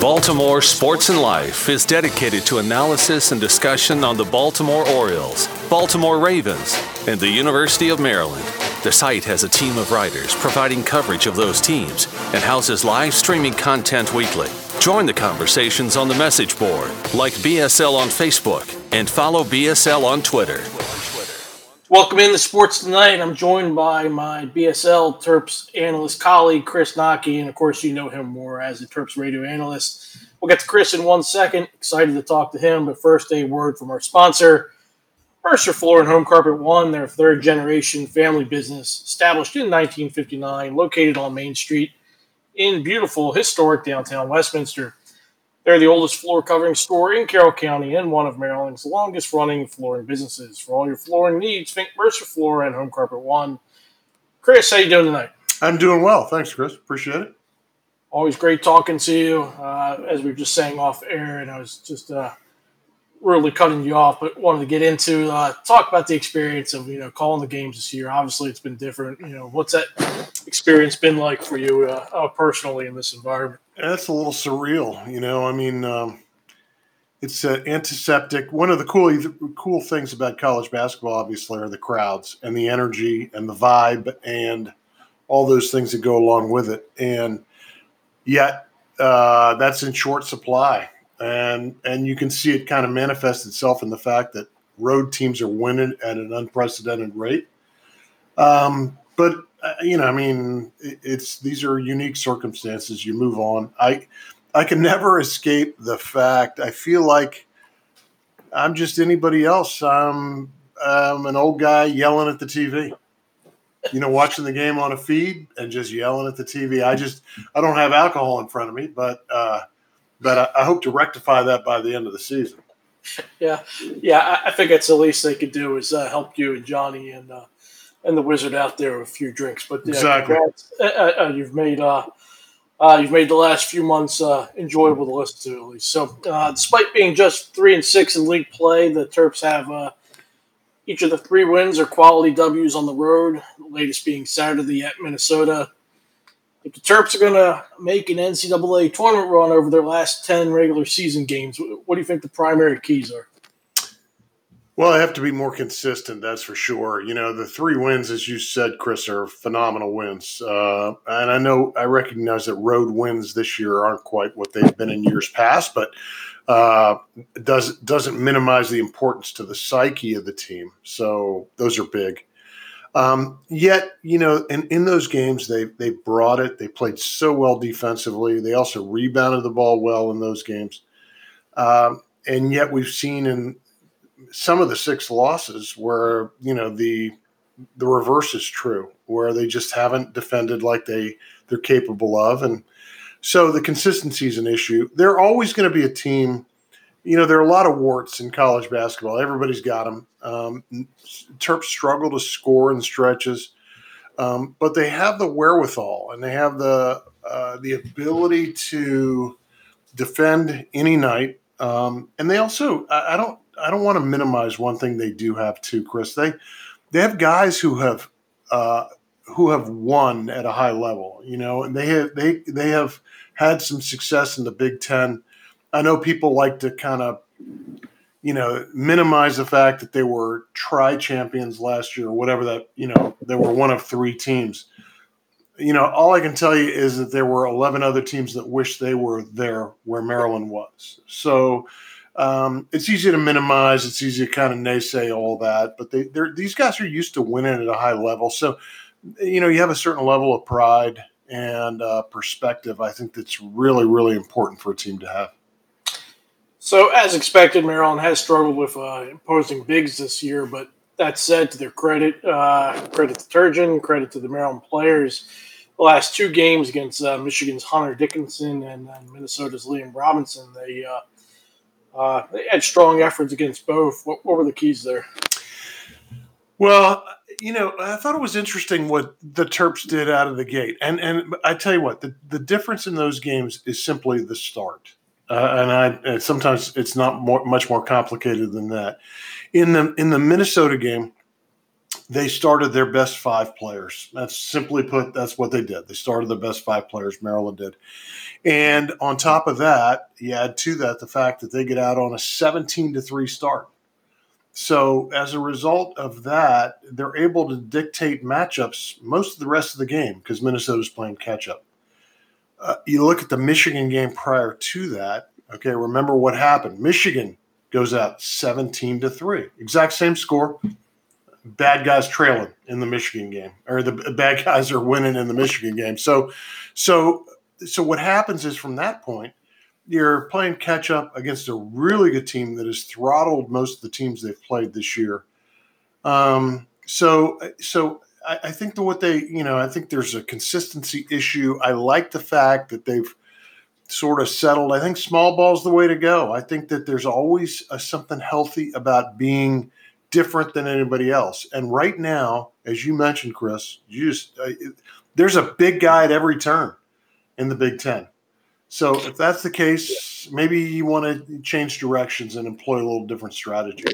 Baltimore Sports and Life is dedicated to analysis and discussion on the Baltimore Orioles, Baltimore Ravens, and the University of Maryland. The site has a team of writers providing coverage of those teams and houses live streaming content weekly. Join the conversations on the message board, like BSL on Facebook, and follow BSL on Twitter. Welcome in into Sports Tonight. I'm joined by my BSL Terps analyst colleague, Chris Knoche, and of course, you know him more as a Terps radio analyst. We'll get to Chris in one second. Excited to talk to him, but first, a word from our sponsor, Mercer Floor and Home Carpet One, their third generation family business, established in 1959, located on Main Street in beautiful, historic downtown Westminster. They're the oldest floor covering store in Carroll County and one of Maryland's longest running flooring businesses. For all your flooring needs, think Mercer Floor and Home Carpet One. Chris, how you doing tonight? I'm doing well. Thanks, Chris. Appreciate it. Always great talking to you. Uh, as we were just saying off air, and I was just uh, really cutting you off, but wanted to get into uh, talk about the experience of you know calling the games this year. Obviously, it's been different. You know, what's that experience been like for you uh, uh, personally in this environment? That's a little surreal. You know, I mean, um, it's uh, antiseptic. One of the cool cool things about college basketball, obviously, are the crowds and the energy and the vibe and all those things that go along with it. And yet, uh, that's in short supply and and you can see it kind of manifest itself in the fact that road teams are winning at an unprecedented rate. Um, but uh, you know, I mean, it, it's these are unique circumstances. You move on. I I can never escape the fact. I feel like I'm just anybody else. I'm, I'm an old guy yelling at the TV. You know, watching the game on a feed and just yelling at the TV. I just I don't have alcohol in front of me, but. Uh, but I, I, hope to rectify that by the end of the season. Yeah, yeah, I, I think that's the least they could do is uh, help you and Johnny and uh, and the wizard out there with a few drinks. But yeah, exactly, uh, uh, uh, you've made uh, you've made the last few months enjoyable to listen to at least. So, despite being just three and six in league play, the Terps have each of the three wins are quality W's on the road. The latest being Saturday at Minnesota if the Terps are going to make an NCAA tournament run over their last 10 regular season games, what do you think the primary keys are? Well, I have to be more consistent, that's for sure. You know, the three wins, as you said, Chris, are phenomenal wins. Uh, and I know, I recognize that road wins this year aren't quite what they've been in years past, but uh, does, doesn't minimize the importance to the psyche of the team. So those are big. Um, yet, you know, in, in those games, they they brought it. They played so well defensively. They also rebounded the ball well in those games. Um, and yet, we've seen in some of the six losses where you know the the reverse is true, where they just haven't defended like they they're capable of, and so the consistency is an issue. They're always going to be a team you know, there are a lot of warts in college basketball. Everybody's got them. Um, Terps struggle to score in stretches, um, but they have the wherewithal and they have the uh, the ability to defend any night. Um, and they also, I, I don't, I don't want to minimize one thing they do have too, Chris. They they have guys who have uh, who have won at a high level. You know, and they have they they have had some success in the Big Ten I know people like to kind of, you know, minimize the fact that they were tri champions last year, or whatever that, you know, they were one of three teams. You know, all I can tell you is that there were 11 other teams that wish they were there where Maryland was. So um, it's easy to minimize. It's easy to kind of naysay all that. But they're these guys are used to winning at a high level. So, you know, you have a certain level of pride and uh, perspective. I think that's really, really important for a team to have. So, as expected, Maryland has struggled with uh, imposing bigs this year. But that said, to their credit, uh, credit to Turgeon, credit to the Maryland players. The last two games against uh, Michigan's Hunter Dickinson and, Minnesota's Liam Robinson, they uh, uh, they had strong efforts against both. What, what were the keys there? Well, you know, I thought it was interesting what the Terps did out of the gate, and and I tell you what, the the difference in those games is simply the start uh, and I and sometimes it's not more, much more complicated than that. In the in the Minnesota game, they started their best five players. That's simply put, that's what they did. They started the best five players, Maryland did. And on top of that, you add to that the fact that they get out on a 17 to 3 start. So as a result of that, they're able to dictate matchups most of the rest of the game because Minnesota's playing catch up. Uh, you look at the Michigan game prior to that. Okay, remember what happened. Michigan goes out 17 to 3. Exact same score bad guys trailing in the Michigan game, or the bad guys are winning in the Michigan game. So, so, so what happens is from that point, you're playing catch up against a really good team that has throttled most of the teams they've played this year. Um, so, so I, I think what they, you know, I think there's a consistency issue. I like the fact that they've sort of settled. I think small ball's the way to go. I think that there's always a, something healthy about being different than anybody else. And right now, as you mentioned, Chris, you just uh, there's a big guy at every turn in the Big Ten. So if that's the case, maybe you want to change directions and employ a little different strategy.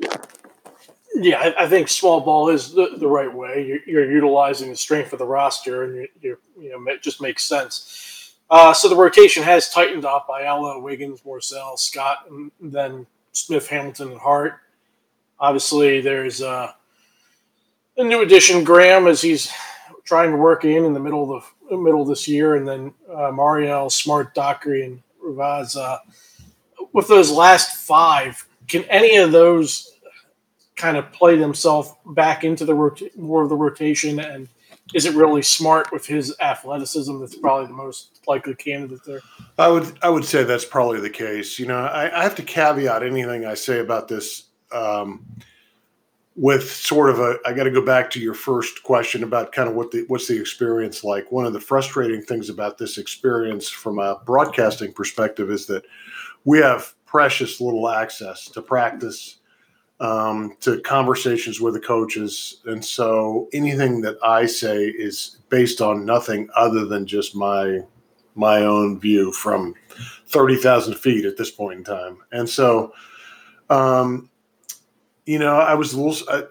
Yeah, I, I think small ball is the, the right way. You're, you're, utilizing the strength of the roster, and you, you, you know it just makes sense. Uh, so the rotation has tightened up Ayala, Wiggins, Morsell, Scott, and then Smith, Hamilton, and Hart. Obviously, there's uh, a new addition, Graham, as he's trying to work in in the middle of the middle of this year, and then uh, Marial, Smart, Dockery, and Revaz. Uh, with those last five, can any of those kind of play themselves back into the rota- more of the rotation? And is it really smart with his athleticism? That's probably the most likely candidate there. I would I would say that's probably the case. You know, I, I have to caveat anything I say about this um, with sort of a i got to go back to your first question about kind of what the what's the experience like one of the frustrating things about this experience from a broadcasting perspective is that we have precious little access to practice um, to conversations with the coaches and so anything that i say is based on nothing other than just my my own view from 30000 feet at this point in time and so um, you know, I was a little. Uh,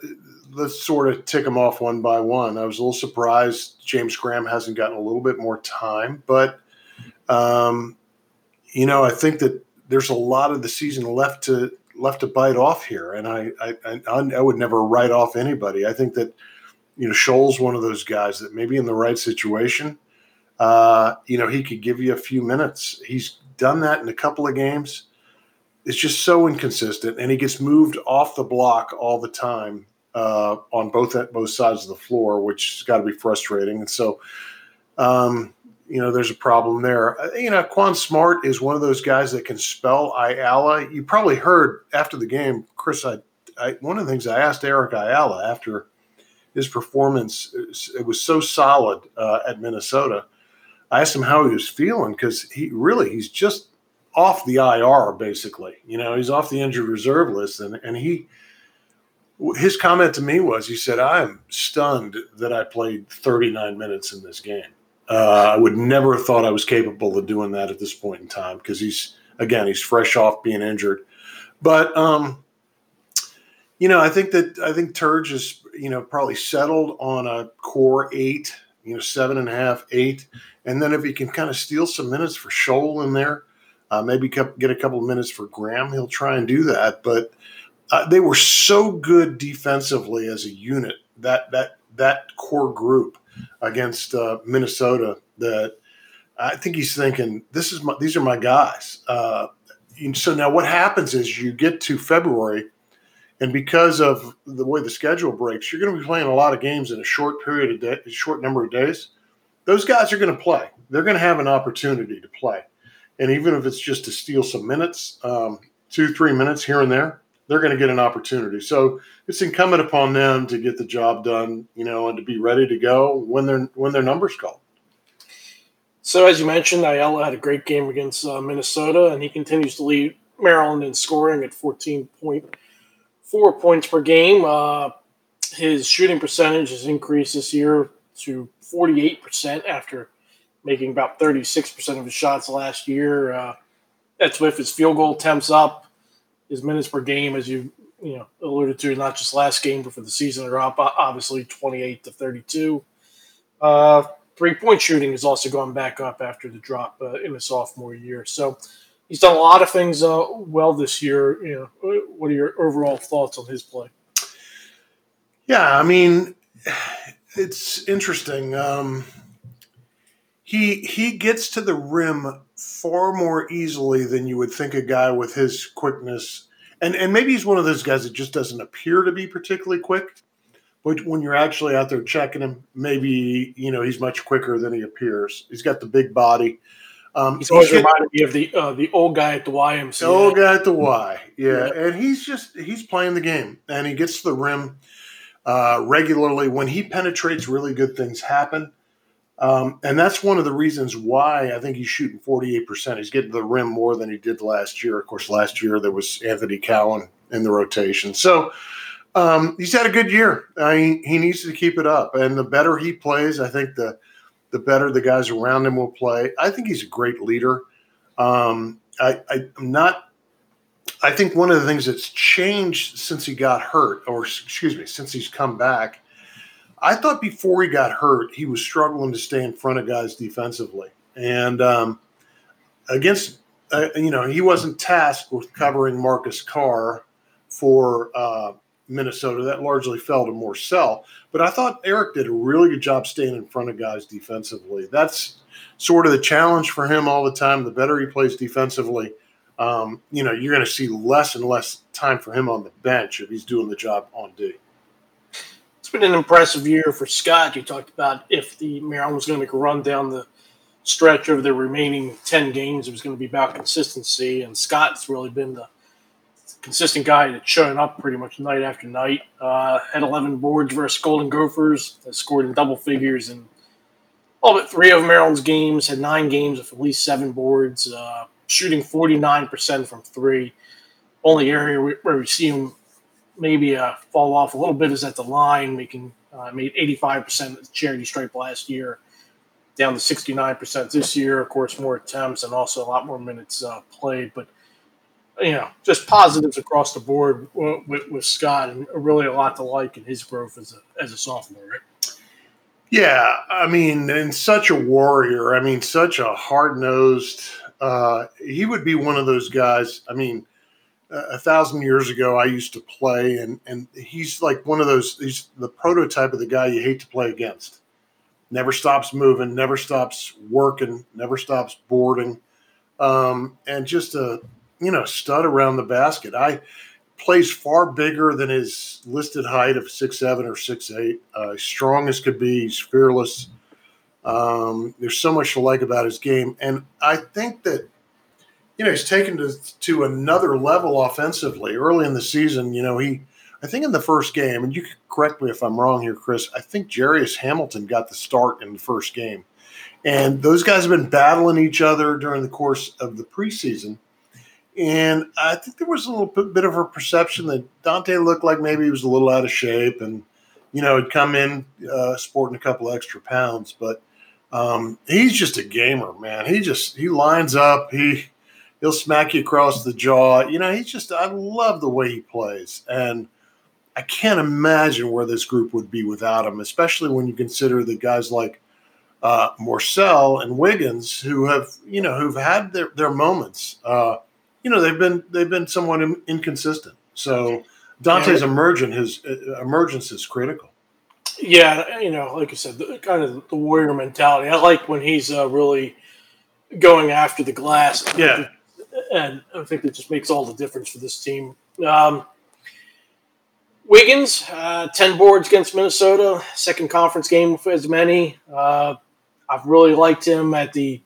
let's sort of tick them off one by one. I was a little surprised James Graham hasn't gotten a little bit more time, but um, you know, I think that there's a lot of the season left to left to bite off here, and I I, I would never write off anybody. I think that you know Shoals one of those guys that maybe in the right situation, uh, you know, he could give you a few minutes. He's done that in a couple of games It's just so inconsistent, and he gets moved off the block all the time uh, on both both sides of the floor, which has got to be frustrating. And so, um, you know, there's a problem there. Uh, you know, Quan Smart is one of those guys that can spell Ayala. You probably heard after the game, Chris. I, I one of the things I asked Eric Ayala after his performance, it was so solid uh, at Minnesota. I asked him how he was feeling because he really he's just off the IR basically. You know, he's off the injured reserve list, and and he his comment to me was he said I am stunned that I played 39 minutes in this game. Uh, I would never have thought I was capable of doing that at this point in time because he's again he's fresh off being injured, but um, you know I think that I think Turge is you know probably settled on a core eight, you know seven and a half, eight, and then if he can kind of steal some minutes for Shoal in there uh, maybe get a couple of minutes for Graham. He'll try and do that. But uh, they were so good defensively as a unit that that that core group against uh, Minnesota that I think he's thinking this is my these are my guys. Uh, so now what happens is you get to February, and because of the way the schedule breaks, you're going to be playing a lot of games in a short period of day, short number of days. Those guys are going to play. They're going to have an opportunity to play. And even if it's just to steal some minutes, um, two, three minutes here and there, they're going to get an opportunity. So it's incumbent upon them to get the job done, you know, and to be ready to go when their when their numbers call. So as you mentioned, Ayala had a great game against uh, Minnesota, and he continues to lead Maryland in scoring at 14.4 points per game. Uh, his shooting percentage has increased this year to 48% after making about 36% of his shots last year. Uh, that's with his field goal attempts up, his minutes per game, as you you know alluded to, not just last game but for the season. They're up obviously twenty eight to thirty two. Uh, three point shooting has also gone back up after the drop uh, in the sophomore year. So he's done a lot of things uh, well this year. You know, what are your overall thoughts on his play? Yeah, I mean, it's interesting. Um, he he gets to the rim far more easily than you would think a guy with his quickness, and and maybe he's one of those guys that just doesn't appear to be particularly quick. But when you're actually out there checking him, maybe you know he's much quicker than he appears. He's got the big body. Um, he's always he's reminded me of the uh, the old guy at the YMCA. The old guy at the Y, yeah. yeah. And he's just he's playing the game, and he gets to the rim uh, regularly. When he penetrates, really good things happen. Um, and that's one of the reasons why I think he's shooting 48%. He's getting to the rim more than he did last year. Of course, last year there was Anthony Cowan in the rotation. So um, he's had a good year. Uh, he, he needs to keep it up. And the better he plays, I think the the better the guys around him will play. I think he's a great leader. Um, I, I, I'm not I think one of the things that's changed since he got hurt, or excuse me, since he's come back, I thought before he got hurt, he was struggling to stay in front of guys defensively. And um, against, uh, you know, he wasn't tasked with covering Marcus Carr for uh, Minnesota. That largely fell to Morsell, But I thought Eric did a really good job staying in front of guys defensively. That's sort of the challenge for him all the time. The better he plays defensively, um, you know, you're going to see less and less time for him on the bench if he's doing the job on D it's been an impressive year for Scott. You talked about if the Maryland was going to make a run down the stretch over the remaining 10 games, it was going to be about consistency. And Scott's really been the consistent guy that's showing up pretty much night after night. Uh, had 11 boards versus Golden Gophers, scored in double figures in all but three of Maryland's games, had nine games with at least seven boards, uh, shooting 49% from three. Only area where we see him maybe uh, fall off a little bit is at the line, making uh, made 85% of the charity stripe last year, down to 69% this year. Of course, more attempts and also a lot more minutes uh, played. But you know, just positives across the board with, with, Scott, and really a lot to like in his growth as a as a sophomore, right? Yeah, I mean, and such a warrior. I mean, such a hard nosed. Uh, he would be one of those guys. I mean a thousand years ago I used to play, and and he's like one of those. He's the prototype of the guy you hate to play against. Never stops moving, never stops working, never stops boarding, um, and just a you know stud around the basket. I plays far bigger than his listed height of six seven or six eight. Uh, strong as could be. He's fearless. Um, there's so much to like about his game, and I think that you know, he's taken to, to another level offensively. Early in the season, you know, he, I think in the first game, and you can correct me if I'm wrong here, Chris, I think Jairus Hamilton got the start in the first game. And those guys have been battling each other during the course of the preseason. And I think there was a little bit of a perception that Donta looked like maybe he was a little out of shape and, you know, had come in uh, sporting a couple extra pounds. But um, he's just a gamer, man. He just, he lines up. He, he'll smack you across the jaw. You know, he's just I love the way he plays, and I can't imagine where this group would be without him, especially when you consider the guys like uh, Morsell and Wiggins who have you know who've had their their moments. Uh, you know, they've been they've been somewhat in, inconsistent. So Donta's yeah. emergence his uh, emergence is critical. Yeah, you know, like I said, the, kind of the warrior mentality. I like when he's uh, really going after the glass. Yeah, and I think it just makes all the difference for this team. Um, Wiggins, uh, 10 boards against Minnesota, second conference game for as many. Uh, I've really liked him at the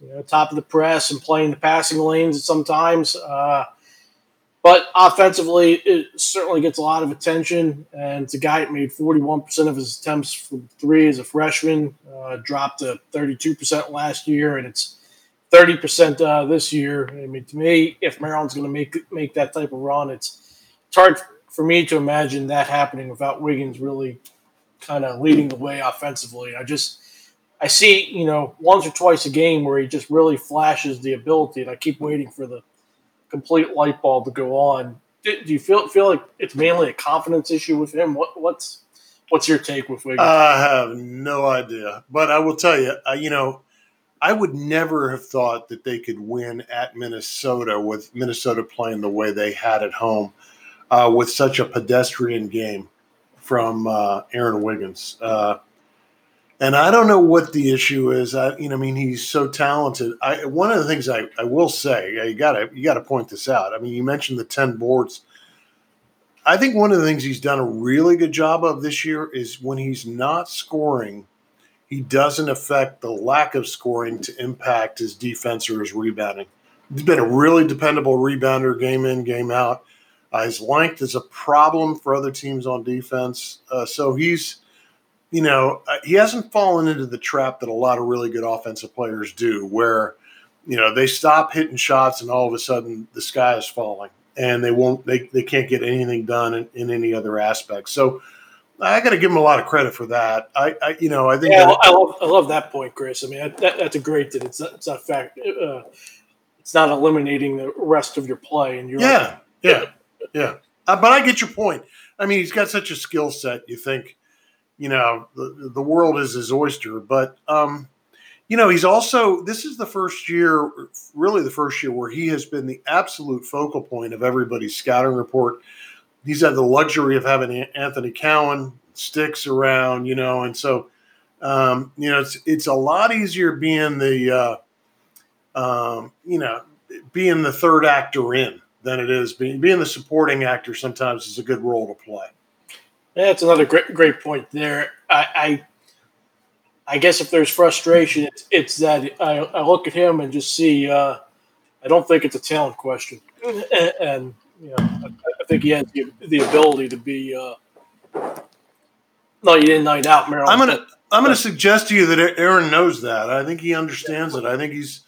you know, top of the press and playing the passing lanes sometimes. Uh, but offensively, it certainly gets a lot of attention. And it's a guy that made 41% of his attempts from three as a freshman, uh, dropped to 32% last year. And it's thirty percent uh, this year. I mean, to me, if Maryland's going to make make that type of run, it's it's hard for me to imagine that happening without Wiggins really kind of leading the way offensively. I just I see you know once or twice a game where he just really flashes the ability, and I keep waiting for the complete light bulb to go on. do you feel feel like it's mainly a confidence issue with him? What what's what's your take with Wiggins? I have no idea, but I will tell you, uh, you know, I would never have thought that they could win at Minnesota with Minnesota playing the way they had at home uh, with such a pedestrian game from uh, Aaron Wiggins. Uh, and I don't know what the issue is. I, you know, I mean, he's so talented. I, one of the things I, I will say, you gotta you gotta point this out. I mean, you mentioned the ten boards. I think one of the things he's done a really good job of this year is when he's not scoring, he doesn't affect the lack of scoring to impact his defense or his rebounding. He's been a really dependable rebounder, game in, game out. Uh, his length is a problem for other teams on defense. Uh, so he's you know, uh, he hasn't fallen into the trap that a lot of really good offensive players do, where, you know, they stop hitting shots and all of a sudden the sky is falling and they won't, they, they can't get anything done in, in any other aspect. So I got to give him a lot of credit for that. I, I you know, I think yeah, that, I love, I love that point, Chris. I mean, that, that's a great that it's not, it's not fact, uh, it's not eliminating the rest of your play. And you're yeah, yeah, yeah. Uh, but I get your point. I mean, he's got such a skill set. You think, you know the, the world is his oyster but um you know he's also this is the first year really the first year where he has been the absolute focal point of everybody's scouting report he's had the luxury of having anthony cowan sticks around you know and so um, you know it's it's a lot easier being the uh, um, you know being the third actor in than it is being being the supporting actor sometimes is a good role to play that's another great great point there. I, I, I guess if there's frustration, it's, it's that I, I, look at him and just see. Uh, I don't think it's a talent question, and, and you know, think he has the, the ability to be uh, night in, night out. Maryland. I'm gonna I'm gonna suggest to you that Aaron knows that. I think he understands it. I think he's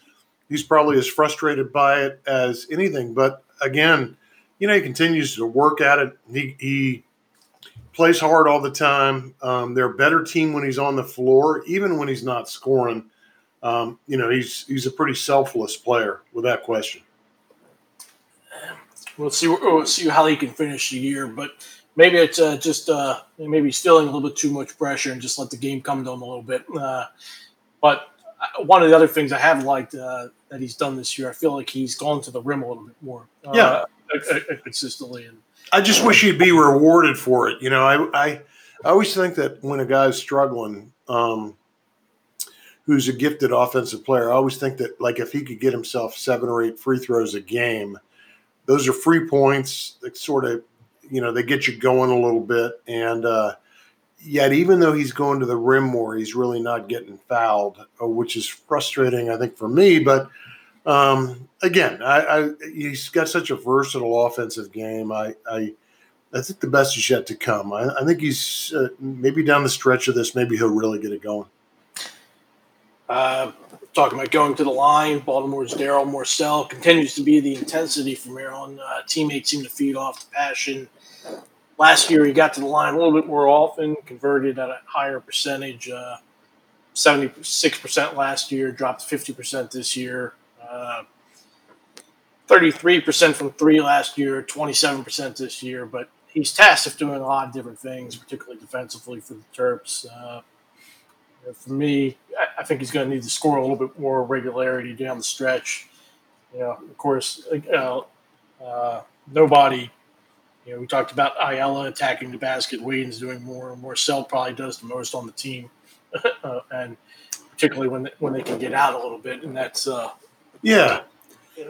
he's probably as frustrated by it as anything. But again, you know, he continues to work at it. He he plays hard all the time. Um, they're a better team when he's on the floor, even when he's not scoring. Um, you know, he's he's a pretty selfless player, without question. We'll see. We'll see how he can finish the year, but maybe it's uh, just uh, maybe he's feeling a little bit too much pressure and just let the game come to him a little bit. Uh, but uh, one of the other things I have liked uh, that he's done this year, I feel like he's gone to the rim a little bit more. Uh, yeah, consistently and I just wish he'd be rewarded for it. You know, I I, I always think that when a guy's struggling, um, who's a gifted offensive player, I always think that like if he could get himself seven or eight free throws a game, those are free points that sort of, you know, they get you going a little bit. And uh, yet, even though he's going to the rim more, he's really not getting fouled, uh, which is frustrating, I think, for me. But um, again, I, I, he's got such a versatile offensive game. I, I, I think the best is yet to come. I, I think he's uh, maybe down the stretch of this, maybe he'll really get it going. Uh, talking about going to the line, Baltimore's Darryl Morsell continues to be the intensity for Maryland. Uh, teammates seem to feed off the passion. Last year, he got to the line a little bit more often, converted at a higher percentage. Uh, 76% last year, dropped 50% this year. 33% uh, from three last year, 27% this year, but he's tasked with doing a lot of different things, particularly defensively for the Terps. Uh, for me, I, I think he's going to need to score a little bit more regularity down the stretch. You know, of course, uh, uh, nobody. You know, we talked about Ayala attacking the basket. Wayne's doing more, and Morsell probably does the most on the team, uh, and particularly when they, when they can get out a little bit, and that's uh, yeah,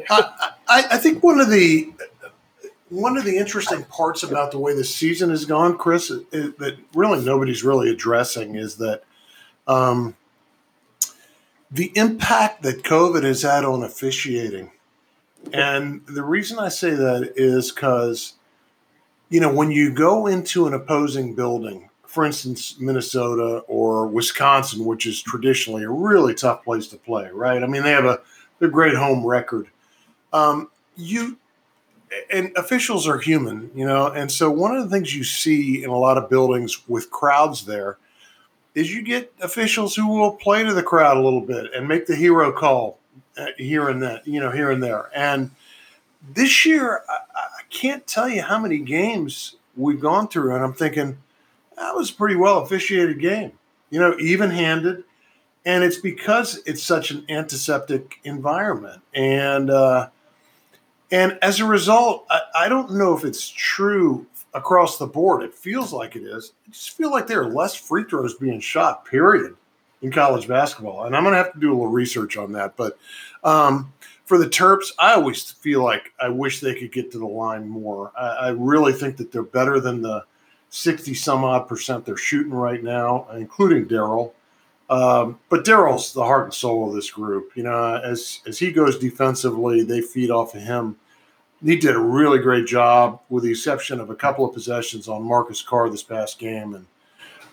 I, I, I think one of the one of the interesting parts about the way the season has gone, Chris, is, is that really nobody's really addressing is that um, the impact that COVID has had on officiating. And the reason I say that is because, you know, when you go into an opposing building, for instance, Minnesota or Wisconsin, which is traditionally a really tough place to play, right? I mean, they have a their great home record. Um, you and officials are human, you know, and so one of the things you see in a lot of buildings with crowds there is you get officials who will play to the crowd a little bit and make the hero call uh, here and that, you know, here and there. And this year, I, I, can't tell you how many games we've gone through, and I'm thinking that was a pretty well officiated game. You know, even handed, and it's because it's such an antiseptic environment, and uh, and as a result, I, I don't know if it's true across the board. It feels like it is. I just feel like there are less free throws being shot. Period in college basketball, and I'm going to have to do a little research on that. But um, for the Terps, I always feel like I wish they could get to the line more. I, I really think that they're better than the 60 some odd percent they're shooting right now, including Darryl. Um, but Darryl's the heart and soul of this group. You know, as as he goes defensively, they feed off of him. He did a really great job, with the exception of a couple of possessions on Marcus Carr this past game, and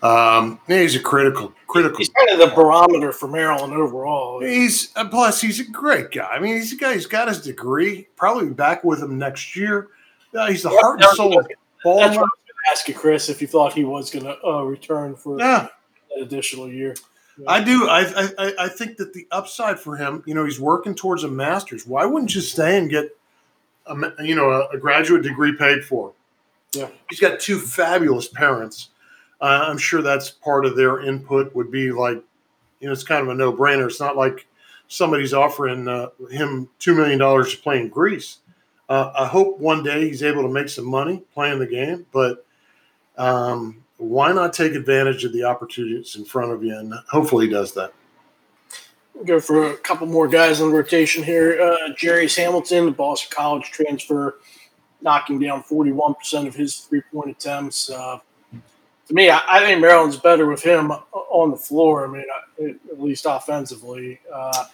um, he's a critical, critical. He's kind of the barometer for Maryland overall. He's uh, plus he's a great guy. I mean, he's a guy. He's got his degree. Probably back with him next year. Uh, he's the heart and soul of ball. That's what I was going to ask you, Chris, if you thought he was going to uh, return for yeah. an additional year. Yeah. I do. I, I I think that the upside for him, you know, he's working towards a master's. Why wouldn't you stay and get, a, you know, a, graduate degree paid for? Yeah, he's got two fabulous parents uh, I'm sure that's part of their input would be like, you know, it's kind of a no brainer. It's not like somebody's offering uh, him $2 million to play in Greece. Uh, I hope one day he's able to make some money playing the game, but um, why not take advantage of the opportunities in front of you? And hopefully he does that. Go for a couple more guys in rotation here. Uh, Hamilton, the Boston College transfer, knocking down 41% of his three point attempts. Uh, to me, I, I, think Maryland's better with him on the floor. I mean, at least offensively. Uh,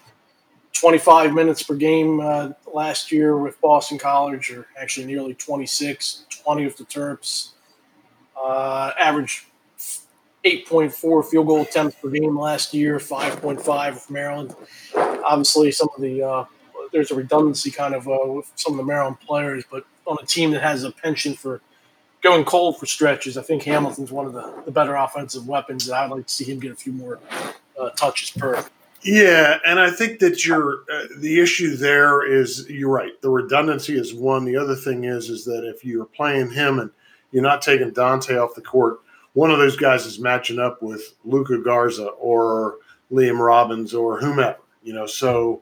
25 minutes per game uh, last year with Boston College, or actually nearly 26, 20 with the Terps. Uh, average 8.4 field goal attempts per game last year, 5.5 with Maryland. Obviously, some of the uh, there's a redundancy kind of uh, with some of the Maryland players, but on a team that has a penchant for – going cold for stretches. I think Hamilton's one of the, the better offensive weapons, and I'd like to see him get a few more uh, touches per. Yeah, and I think that you're uh, the issue there is you're right. The redundancy is one. The other thing is is that if you're playing him and you're not taking Donta off the court, one of those guys is matching up with Luka Garza or Liam Robbins or whomever. You know, so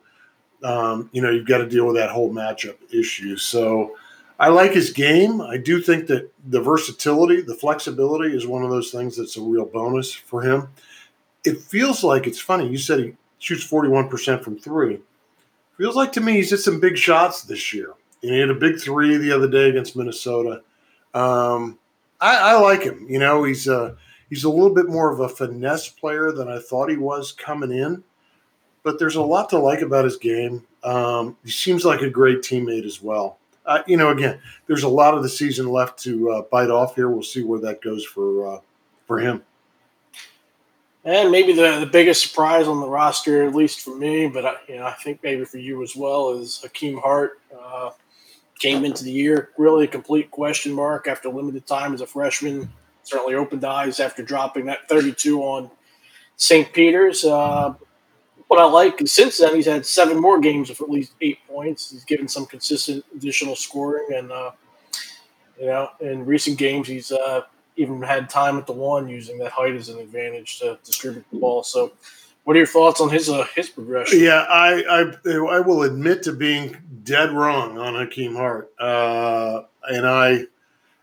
um, you know you've got to deal with that whole matchup issue. So I like his game. I do think that the versatility, the flexibility is one of those things that's a real bonus for him. It feels like it's funny. You said he shoots 41% from three. Feels like to me he's hit some big shots this year. And he had a big three the other day against Minnesota. Um, I, I, like him. You know, he's a, he's a little bit more of a finesse player than I thought he was coming in. But there's a lot to like about his game. Um, he seems like a great teammate as well uh, you know, again, there's a lot of the season left to uh, bite off here. We'll see where that goes for uh, for him. And maybe the, the biggest surprise on the roster, at least for me, but I, you know, I think maybe for you as well, is Hakim Hart. Came into the year really a complete question mark after limited time as a freshman. Certainly opened eyes after dropping that 32 on St. Peter's. Uh, what I like is since then he's had seven more games of at least eight points. He's given some consistent additional scoring, and uh, you know, in recent games he's uh, even had time at the one using that height as an advantage to distribute the ball. So, what are your thoughts on his uh, his progression? Yeah, I, I I will admit to being dead wrong on Hakim Hart, uh, and I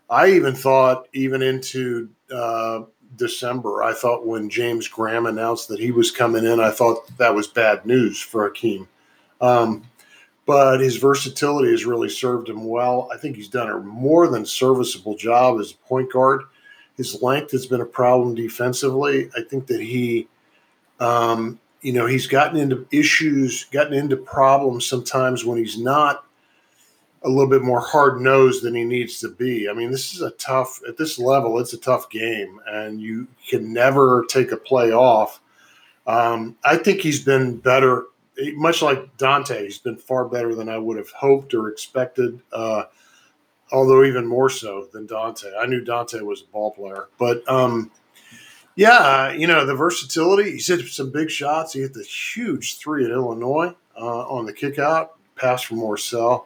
I even thought even into uh, December. I thought when James Graham announced that he was coming in, I thought that was bad news for Hakim. Um, but his versatility has really served him well. I think he's done a more than serviceable job as a point guard. His length has been a problem defensively. I think that he, um, you know, he's gotten into issues, gotten into problems sometimes when he's not a little bit more hard nosed than he needs to be. I mean, this is a tough at this level. It's a tough game, and you can never take a play off. Um, I think he's been better, much like Donta. He's been far better than I would have hoped or expected. Uh, although even more so than Donta. I knew Donta was a ball player, but um, yeah, you know the versatility. He's hit some big shots. He hit the huge three at Illinois uh, on the kickout pass from Morsell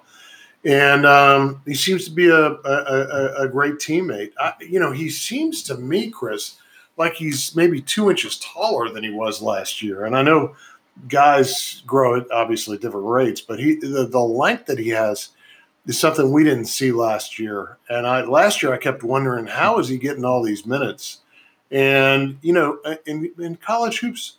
and um, he seems to be a, a, a great teammate. I, you know, he seems to me, Chris, like he's maybe two inches taller than he was last year. And I know guys grow at obviously different rates, but he the, the length that he has is something we didn't see last year. And I last year I kept wondering how is he getting all these minutes? And you know, in, in college hoops,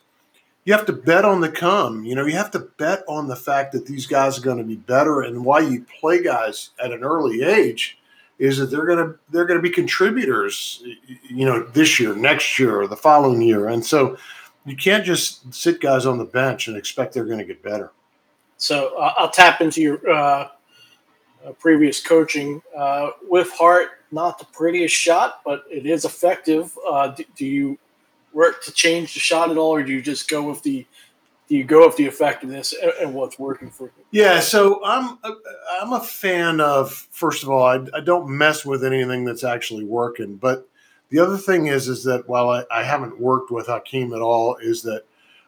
you have to bet on the come. You know, you have to bet on the fact that these guys are going to be better, and why you play guys at an early age is that they're going to they're going to be contributors. You know, this year, next year, or the following year, and so you can't just sit guys on the bench and expect they're going to get better. So uh, I'll tap into your uh, uh, previous coaching uh, with Hart. Not the prettiest shot, but it is effective. Uh, do, do you work to change the shot at all, or do you just go with the do you go with the effectiveness and, what's working for you? Yeah, so I'm a, I'm a fan of first of all, I, I, don't mess with anything that's actually working. But the other thing is is that while I, I haven't worked with Hakim at all, is that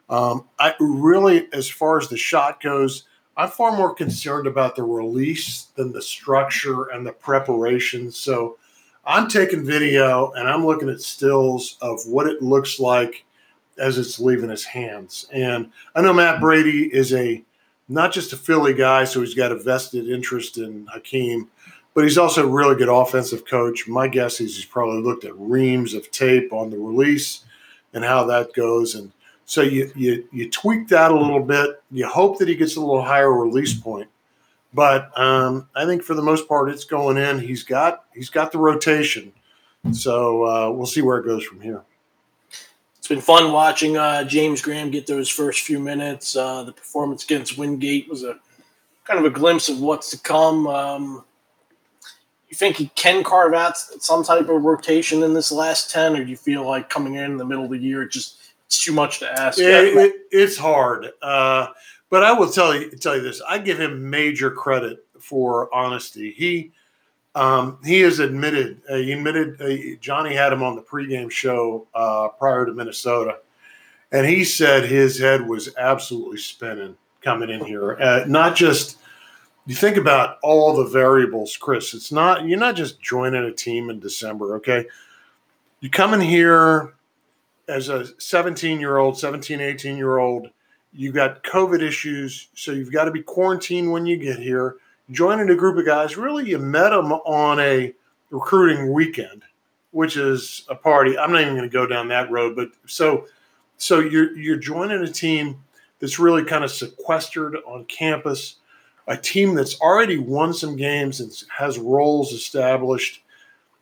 um, I really, as far as the shot goes, I'm far more concerned about the release than the structure and the preparation. So I'm taking video and I'm looking at stills of what it looks like as it's leaving his hands. And I know Matt Brady is a not just a Philly guy, so he's got a vested interest in Hakim, but he's also a really good offensive coach. My guess is he's probably looked at reams of tape on the release and how that goes. And so you you you tweak that a little bit. You hope that he gets a little higher release point. But um, I think for the most part, it's going in. He's got he's got the rotation, so uh, we'll see where it goes from here. It's been fun watching uh, James Graham get those first few minutes. Uh, the performance against Wingate was a kind of a glimpse of what's to come. Um, you think he can carve out some type of rotation in this last ten, or do you feel like coming in, in the middle of the year, just it's too much to ask? Yeah, it, it's hard. Uh, but I will tell you tell you this: I give him major credit for honesty. He um, he has admitted uh, he admitted uh, Johnny had him on the pregame show uh, prior to Minnesota, and he said his head was absolutely spinning coming in here. Uh, not just you think about all the variables, Chris. It's not you're not just joining a team in December. Okay, you come in here as a 17 year old, 17, 18 year old you got COVID issues, so you've got to be quarantined when you get here. Joining a group of guys, really, you met them on a recruiting weekend, which is a party. I'm not even going to go down that road, but so so you're you're joining a team that's really kind of sequestered on campus, a team that's already won some games and has roles established.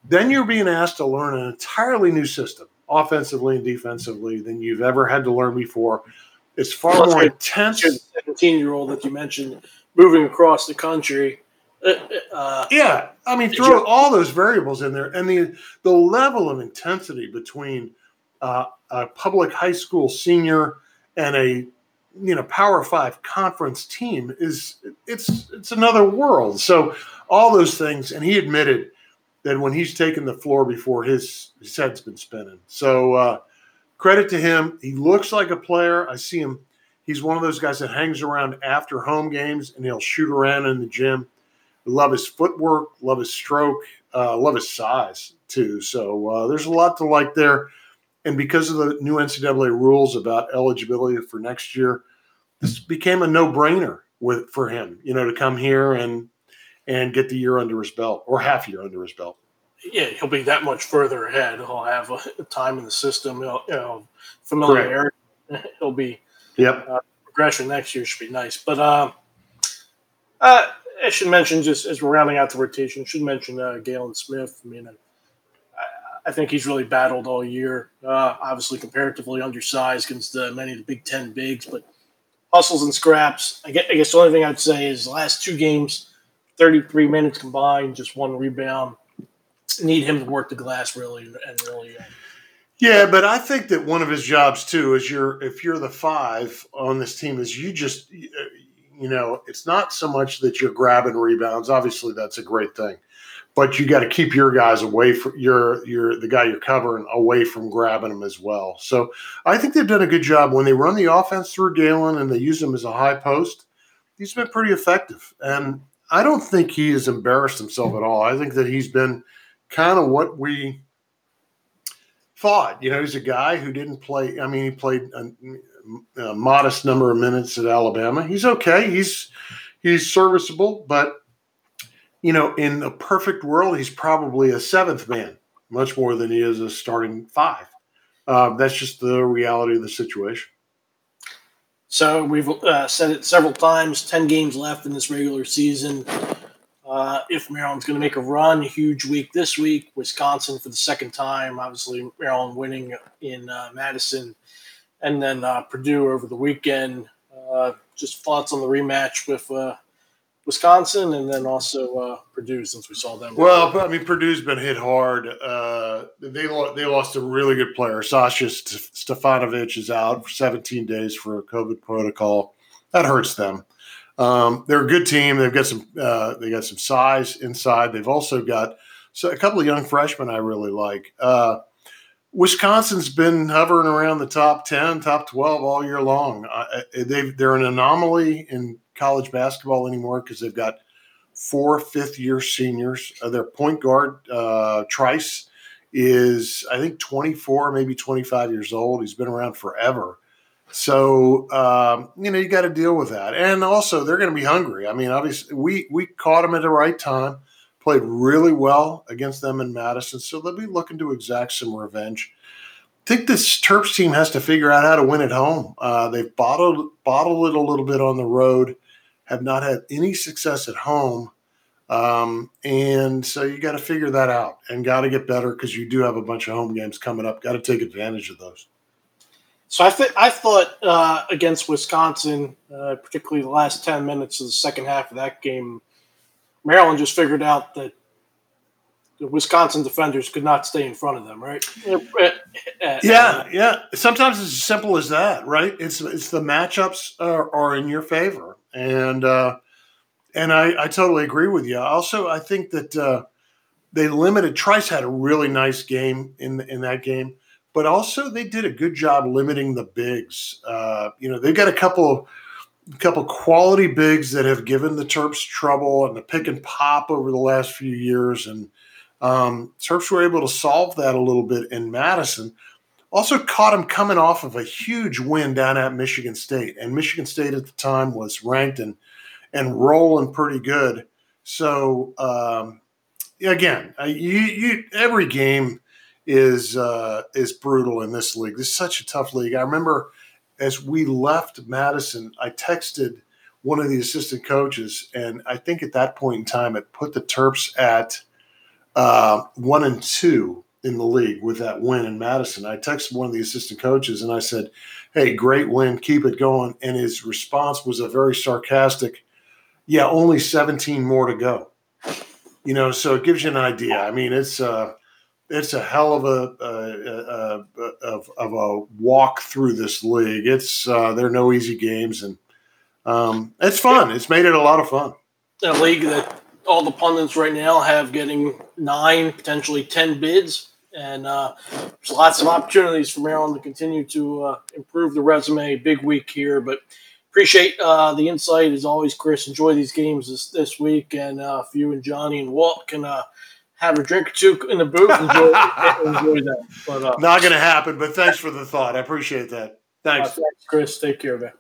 Then you're being asked to learn an entirely new system, offensively and defensively, than you've ever had to learn before it's far Plus, more intense. Seventeen-year-old that you mentioned moving across the country. Uh, uh yeah, I mean, throw all those variables in there, and the the level of intensity between uh, a public high school senior and a you know Power Five conference team is it's it's another world. So all those things, and he admitted that when he's taken the floor before, his his head's been spinning. So uh, credit to him. He looks like a player. I see him. He's one of those guys that hangs around after home games and he'll shoot around in the gym. Love his footwork, love his stroke, uh, love his size too. So uh, there's a lot to like there. And because of the new NCAA rules about eligibility for next year, this became a no-brainer with for him. You know, to come here and and get the year under his belt or half year under his belt yeah, he'll be that much further ahead. He'll have a time in the system. He'll, you know, familiarity. He'll be. Yep. Uh, progression next year should be nice, but um, uh, I should mention just as we're rounding out the rotation, should mention uh, Galin Smith. I mean, I, I, think he's really battled all year. Uh, obviously, comparatively undersized against uh, many of the Big Ten bigs, but hustles and scraps. I guess, I guess the only thing I'd say is the last two games, 33 minutes combined, just one rebound need him to work the glass really and really. Uh, yeah, but I think that one of his jobs too is you're if you're the five on this team is you just uh, you know it's not so much that you're grabbing rebounds. Obviously, that's a great thing, but you got to keep your guys away from your your the guy you're covering away from grabbing them as well. So I think they've done a good job when they run the offense through Galin and they use him as a high post. He's been pretty effective, and I don't think he has embarrassed himself at all. I think that he's been kind of what we thought. You know, he's a guy who didn't play. I mean, he played a, a modest number of minutes at Alabama. He's okay. He's he's serviceable, but you know, in a perfect world, he's probably a seventh man, much more than he is a starting five. Uh, that's just the reality of the situation. So we've uh, said it several times 10 games left in this regular season. Uh, if Maryland's going to make a run, huge week this week. Wisconsin for the second time. Obviously, Maryland winning in uh, Madison. And then uh, Purdue over the weekend. Uh, just thoughts on the rematch with uh, Wisconsin and then also uh, Purdue since we saw them. Well, I mean, Purdue's been hit hard. Uh, they they lost a really good player. Sasha Stefanovic is out for 17 days for a COVID protocol. That hurts them. Um, they're a good team. They've got some uh, they got some size inside. They've also got so a couple of young freshmen I really like. Uh, Wisconsin's been hovering around the top 10, top 12 all year long. They they're an anomaly in college basketball anymore because they've got four fifth year seniors. Uh, their point guard, uh, Trice, is, I think, 24, maybe 25 years old. He's been around forever. So, um, you know, you got to deal with that. And also, they're going to be hungry. I mean, obviously, we, we caught them at the right time, played really well against them in Madison. So they'll be looking to exact some revenge. I think this Terps team has to figure out how to win at home. Uh, they've bottled bottled it a little bit on the road have not had any success at home. Um, and so you got to figure that out and got to get better because you do have a bunch of home games coming up. Got to take advantage of those. So I th- I thought uh, against Wisconsin, uh, particularly the last ten minutes of the second half of that game, Maryland just figured out that the Wisconsin defenders could not stay in front of them, right? yeah, yeah. Sometimes it's as simple as that, right? It's it's the matchups are, are in your favor, and uh, and I, I totally agree with you. Also, I think that uh, they limited. Trice had a really nice game in in that game, but also they did a good job limiting the bigs. Uh, you know, they've got a couple couple quality bigs that have given the Terps trouble and the pick and pop over the last few years, and um, Terps were able to solve that a little bit in Madison. Also caught him coming off of a huge win down at Michigan State, and Michigan State at the time was ranked and and rolling pretty good. So um, again, you, you, every game is uh, is brutal in this league. This is such a tough league. I remember as we left Madison, I texted one of the assistant coaches, and I think at that point in time, it put the Terps at uh, one and two in the league with that win in Madison. I texted one of the assistant coaches and I said, Hey, great win, keep it going. And his response was a very sarcastic, Yeah, only 17 more to go. You know, so it gives you an idea. I mean, it's uh, it's a hell of a, uh, of, of a walk through this league. It's uh, there are no easy games, and um, it's fun. It's made it a lot of fun. A league that all the pundits right now have getting nine, potentially ten bids, and uh, there's lots of opportunities for Maryland to continue to uh, improve the resume. Big week here, but appreciate uh, the insight as always, Chris. Enjoy these games this, this week, and uh, if you and Johnny and Walt can uh, have a drink or two in the booth, enjoy, enjoy that. But, uh, Not going to happen, but thanks for the thought. I appreciate that. Thanks. thanks, Chris. Take care, man.